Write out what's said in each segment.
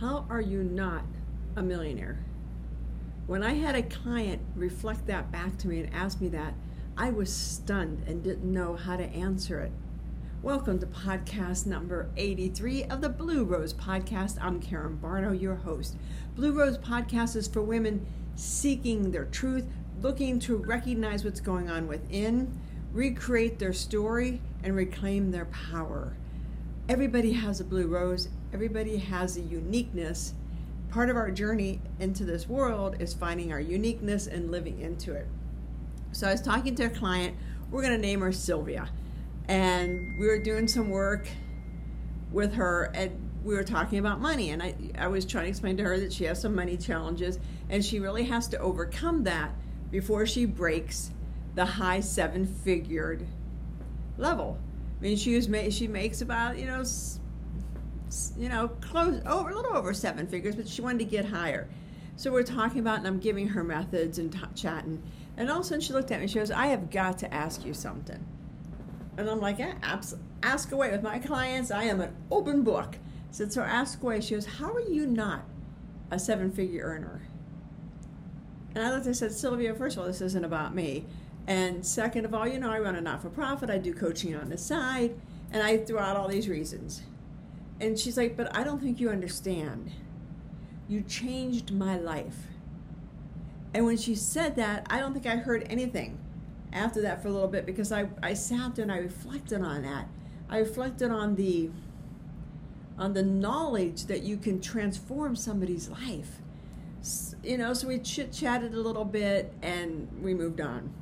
How are you not a millionaire? When I had a client reflect that back to me and ask me that, I was stunned and didn't know how to answer it. Welcome to podcast number 83 of the Blue Rose Podcast. I'm Karen Barno, your host. Blue Rose Podcast is for women seeking their truth, looking to recognize what's going on within, recreate their story, and reclaim their power. Everybody has a blue rose, everybody has a uniqueness. Part of our journey into this world is finding our uniqueness and living into it. So I was talking to a client, we're going to name her Sylvia and we were doing some work with her and we were talking about money and I, I was trying to explain to her that she has some money challenges and she really has to overcome that before she breaks the high seven figured level i mean she was she makes about you know you know close over a little over seven figures but she wanted to get higher so we're talking about and i'm giving her methods and t- chatting and all of a sudden she looked at me she goes i have got to ask you something and I'm like, yeah, abs- ask away. With my clients, I am an open book. I said, so ask away. She goes, how are you not a seven figure earner? And I looked and said, Sylvia, first of all, this isn't about me. And second of all, you know, I run a not for profit, I do coaching on the side, and I threw out all these reasons. And she's like, but I don't think you understand. You changed my life. And when she said that, I don't think I heard anything after that for a little bit because I, I sat there and I reflected on that. I reflected on the on the knowledge that you can transform somebody's life. You know, so we chit chatted a little bit and we moved on.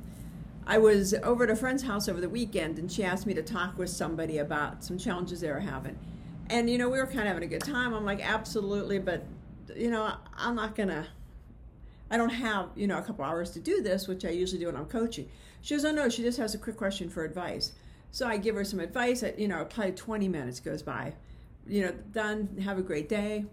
I was over at a friend's house over the weekend and she asked me to talk with somebody about some challenges they were having. And, you know, we were kind of having a good time. I'm like, absolutely, but, you know, I'm not to I don't have, you know, a couple hours to do this, which I usually do when I'm coaching. She goes, oh no, she just has a quick question for advice. So I give her some advice. At, you know, probably 20 minutes goes by. You know, done. Have a great day.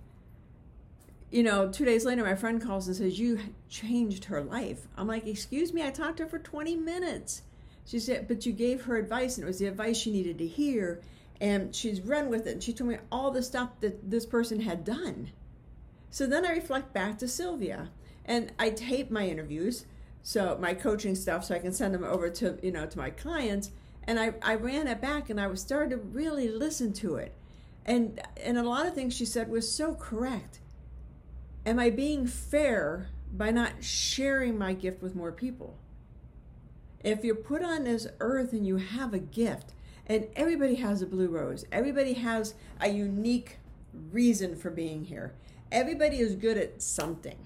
You know, two days later, my friend calls and says, you changed her life. I'm like, excuse me, I talked to her for 20 minutes. She said, but you gave her advice, and it was the advice she needed to hear. And she's run with it. And she told me all the stuff that this person had done. So then I reflect back to Sylvia and I tape my interviews, so my coaching stuff, so I can send them over to you know to my clients. And I, I ran it back and I was started to really listen to it. And and a lot of things she said was so correct. Am I being fair by not sharing my gift with more people? If you're put on this earth and you have a gift, and everybody has a blue rose, everybody has a unique reason for being here. Everybody is good at something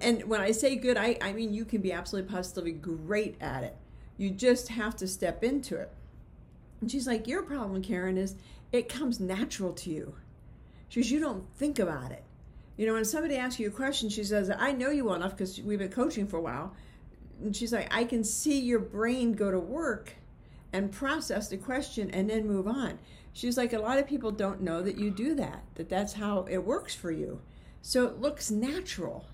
and when I say good, I, I mean you can be absolutely positively great at it. You just have to step into it. And she's like, Your problem, Karen, is it comes natural to you. She goes, You don't think about it. You know, when somebody asks you a question, she says, I know you well enough because we've been coaching for a while. And she's like, I can see your brain go to work and process the question and then move on. She's like, a lot of people don't know that you do that, that that's how it works for you. So it looks natural.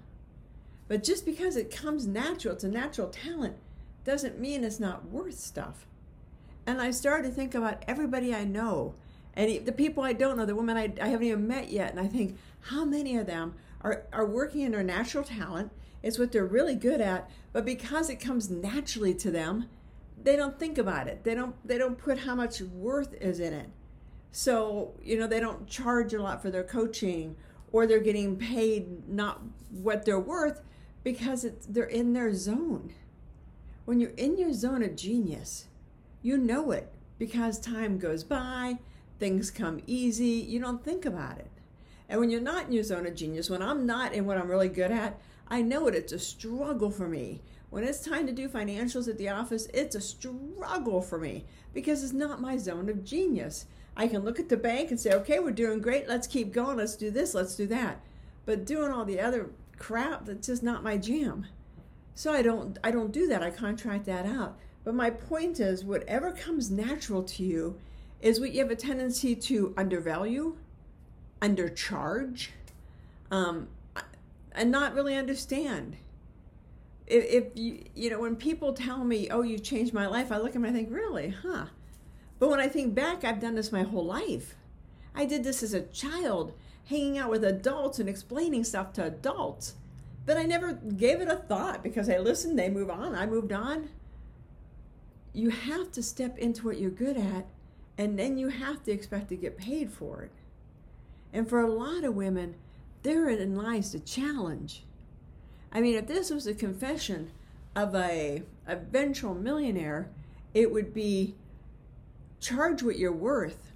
But just because it comes natural, it's a natural talent, doesn't mean it's not worth stuff. And I started to think about everybody I know and the people I don't know, the women I, I haven't even met yet. And I think, how many of them are, are working in their natural talent? It's what they're really good at, but because it comes naturally to them, they don't think about it. They don't they don't put how much worth is in it. So, you know, they don't charge a lot for their coaching or they're getting paid not what they're worth because it's, they're in their zone. When you're in your zone of genius, you know it because time goes by, things come easy, you don't think about it. And when you're not in your zone of genius, when I'm not in what I'm really good at, I know it. It's a struggle for me. When it's time to do financials at the office, it's a struggle for me because it's not my zone of genius. I can look at the bank and say, okay, we're doing great. Let's keep going. Let's do this. Let's do that. But doing all the other crap that's just not my jam. So I don't I don't do that. I contract that out. But my point is whatever comes natural to you is what you have a tendency to undervalue, undercharge, um, and not really understand. If, if you you know when people tell me, "Oh, you've changed my life," I look at them and I think, "Really? Huh?" But when I think back, I've done this my whole life. I did this as a child hanging out with adults and explaining stuff to adults. But I never gave it a thought because I listened, they move on, I moved on. You have to step into what you're good at, and then you have to expect to get paid for it. And for a lot of women, therein lies the challenge. I mean, if this was a confession of a a ventral millionaire, it would be charge what you're worth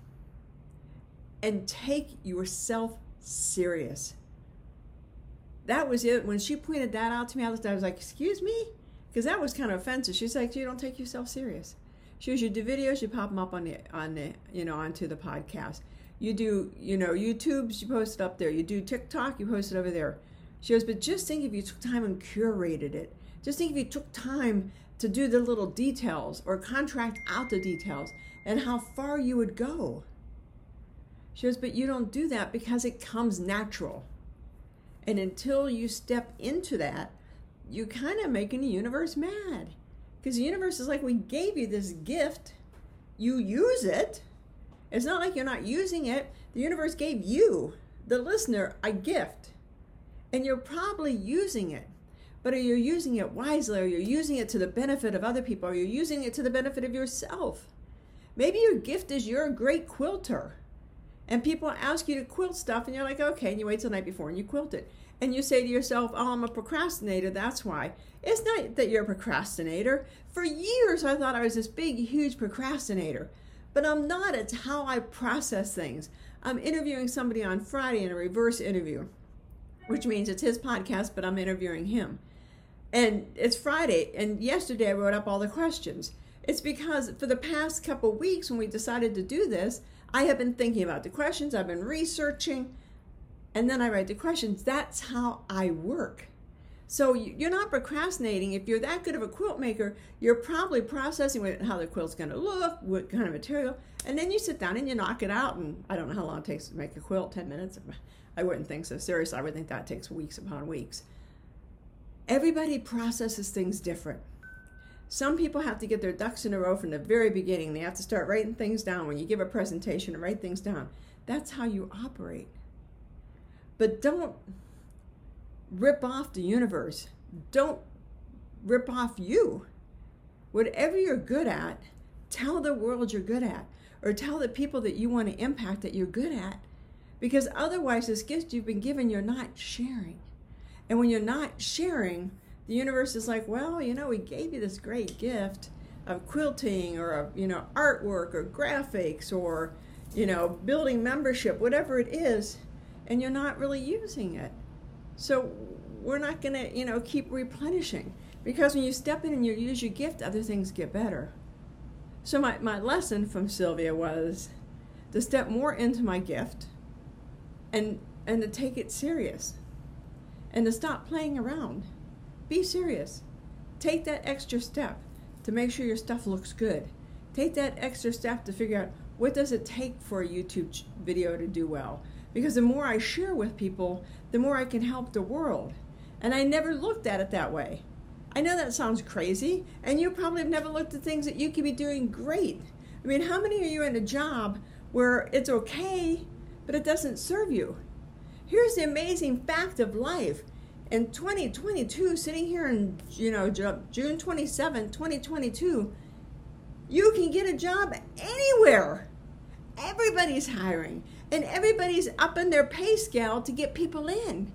and take yourself serious. That was it. When she pointed that out to me, I was, I was like, excuse me? Because that was kind of offensive. She's like, you don't take yourself serious. She goes, you do videos, you pop them up on the, on the, you know, onto the podcast. You do, you know, YouTube's, you post it up there. You do TikTok, you post it over there. She goes, but just think if you took time and curated it. Just think if you took time to do the little details or contract out the details and how far you would go. She goes, but you don't do that because it comes natural. And until you step into that, you kind of making the universe mad. Because the universe is like, we gave you this gift, you use it. It's not like you're not using it. The universe gave you, the listener, a gift. And you're probably using it. But are you using it wisely? Are you using it to the benefit of other people? Are you using it to the benefit of yourself? Maybe your gift is you're a great quilter. And people ask you to quilt stuff, and you're like, okay, and you wait till the night before and you quilt it. And you say to yourself, oh, I'm a procrastinator, that's why. It's not that you're a procrastinator. For years, I thought I was this big, huge procrastinator. But I'm not. It's how I process things. I'm interviewing somebody on Friday in a reverse interview, which means it's his podcast, but I'm interviewing him. And it's Friday, and yesterday I wrote up all the questions. It's because for the past couple weeks when we decided to do this, I have been thinking about the questions, I've been researching, and then I write the questions. That's how I work. So you're not procrastinating. If you're that good of a quilt maker, you're probably processing how the quilt's going to look, what kind of material, and then you sit down and you knock it out. And I don't know how long it takes to make a quilt 10 minutes. I wouldn't think so. Seriously, I would think that takes weeks upon weeks. Everybody processes things different. Some people have to get their ducks in a row from the very beginning. They have to start writing things down when you give a presentation and write things down. That's how you operate. But don't rip off the universe. Don't rip off you. Whatever you're good at, tell the world you're good at, or tell the people that you want to impact that you're good at. Because otherwise, this gift you've been given, you're not sharing. And when you're not sharing, the universe is like, well, you know, we gave you this great gift of quilting or of, you know, artwork or graphics or, you know, building membership, whatever it is, and you're not really using it. So we're not going to, you know, keep replenishing because when you step in and you use your gift, other things get better. So my, my lesson from Sylvia was to step more into my gift and and to take it serious and to stop playing around. Be serious. Take that extra step to make sure your stuff looks good. Take that extra step to figure out what does it take for a YouTube video to do well because the more I share with people, the more I can help the world. And I never looked at it that way. I know that sounds crazy, and you probably have never looked at things that you could be doing great. I mean, how many are you in a job where it's okay, but it doesn't serve you? Here's the amazing fact of life. In 2022, sitting here in you know June 27, 2022, you can get a job anywhere. Everybody's hiring and everybody's up in their pay scale to get people in.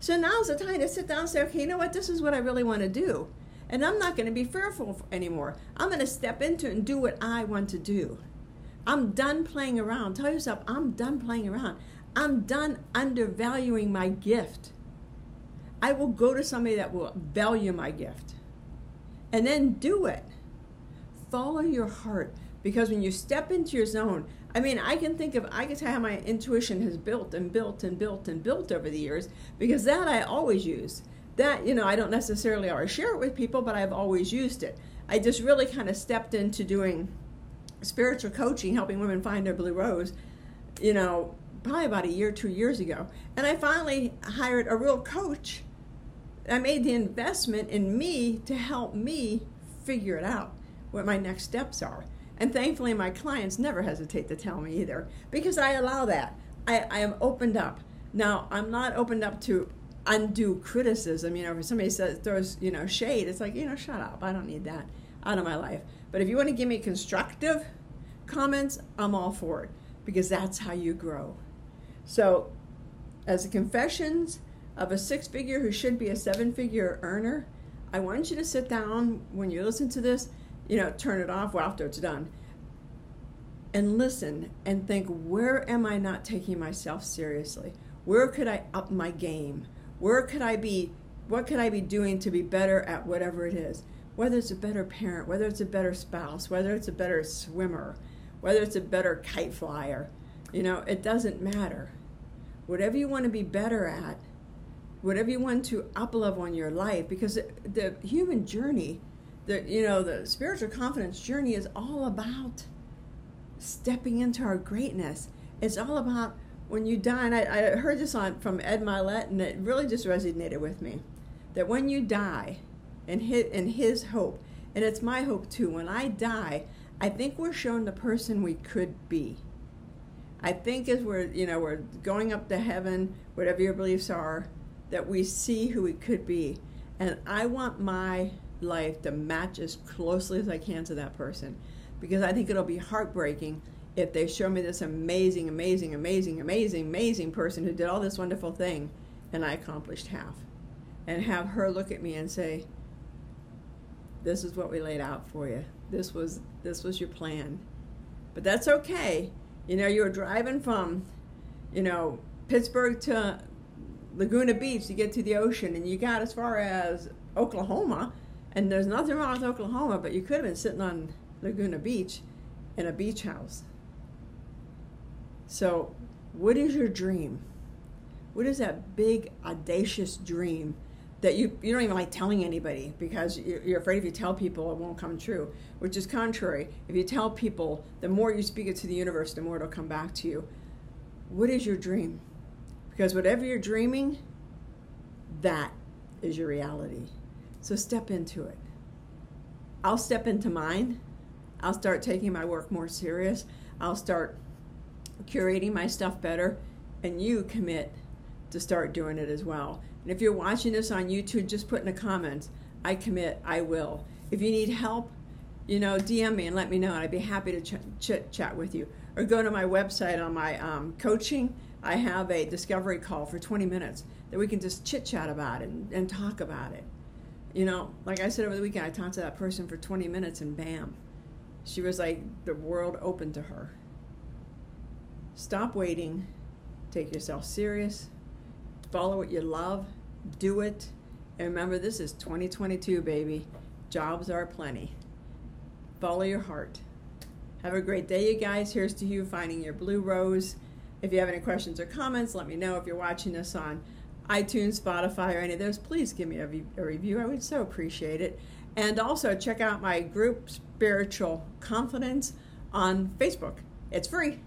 So now's the time to sit down and say, okay, you know what, this is what I really want to do. And I'm not going to be fearful anymore. I'm going to step into it and do what I want to do. I'm done playing around. Tell yourself, I'm done playing around. I'm done undervaluing my gift. I will go to somebody that will value my gift. And then do it. Follow your heart. Because when you step into your zone, I mean, I can think of, I can tell how my intuition has built and built and built and built over the years because that I always use. That, you know, I don't necessarily always share it with people, but I've always used it. I just really kind of stepped into doing spiritual coaching, helping women find their blue rose, you know, probably about a year, two years ago. And I finally hired a real coach. I made the investment in me to help me figure it out, what my next steps are. And thankfully, my clients never hesitate to tell me either because I allow that. I, I am opened up. Now, I'm not opened up to undue criticism. You know, if somebody says throws you know shade, it's like you know, shut up. I don't need that out of my life. But if you want to give me constructive comments, I'm all for it because that's how you grow. So, as a confessions of a six-figure who should be a seven-figure earner, I want you to sit down when you listen to this. You know, turn it off after it's done and listen and think where am I not taking myself seriously? Where could I up my game? Where could I be? What could I be doing to be better at whatever it is? Whether it's a better parent, whether it's a better spouse, whether it's a better swimmer, whether it's a better kite flyer, you know, it doesn't matter. Whatever you want to be better at, whatever you want to up level in your life, because the human journey, the you know, the spiritual confidence journey is all about stepping into our greatness. It's all about when you die, and I, I heard this on from Ed Mylett, and it really just resonated with me. That when you die, and and his hope, and it's my hope too. When I die, I think we're shown the person we could be. I think as we're you know we're going up to heaven, whatever your beliefs are, that we see who we could be, and I want my life to match as closely as I can to that person because I think it'll be heartbreaking if they show me this amazing, amazing, amazing, amazing, amazing person who did all this wonderful thing and I accomplished half. And have her look at me and say, This is what we laid out for you. This was this was your plan. But that's okay. You know, you were driving from, you know, Pittsburgh to Laguna Beach to get to the ocean and you got as far as Oklahoma and there's nothing wrong with Oklahoma, but you could have been sitting on Laguna Beach in a beach house. So, what is your dream? What is that big, audacious dream that you, you don't even like telling anybody because you're afraid if you tell people it won't come true, which is contrary. If you tell people, the more you speak it to the universe, the more it'll come back to you. What is your dream? Because whatever you're dreaming, that is your reality. So step into it. I'll step into mine I'll start taking my work more serious. I'll start curating my stuff better, and you commit to start doing it as well. And if you're watching this on YouTube, just put in the comments, I commit, I will. If you need help, you know, DM me and let me know, and I'd be happy to ch- chit chat with you. Or go to my website on my um, coaching. I have a discovery call for 20 minutes that we can just chit chat about and, and talk about it. You know, like I said over the weekend, I talked to that person for 20 minutes and bam, she was like the world opened to her. Stop waiting. Take yourself serious. Follow what you love. Do it. And remember, this is 2022, baby. Jobs are plenty. Follow your heart. Have a great day, you guys. Here's to you finding your blue rose. If you have any questions or comments, let me know. If you're watching this on iTunes, Spotify, or any of those, please give me a, a review. I would so appreciate it. And also check out my group Spiritual Confidence on Facebook. It's free.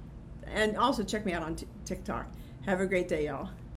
And also check me out on t- TikTok. Have a great day, y'all.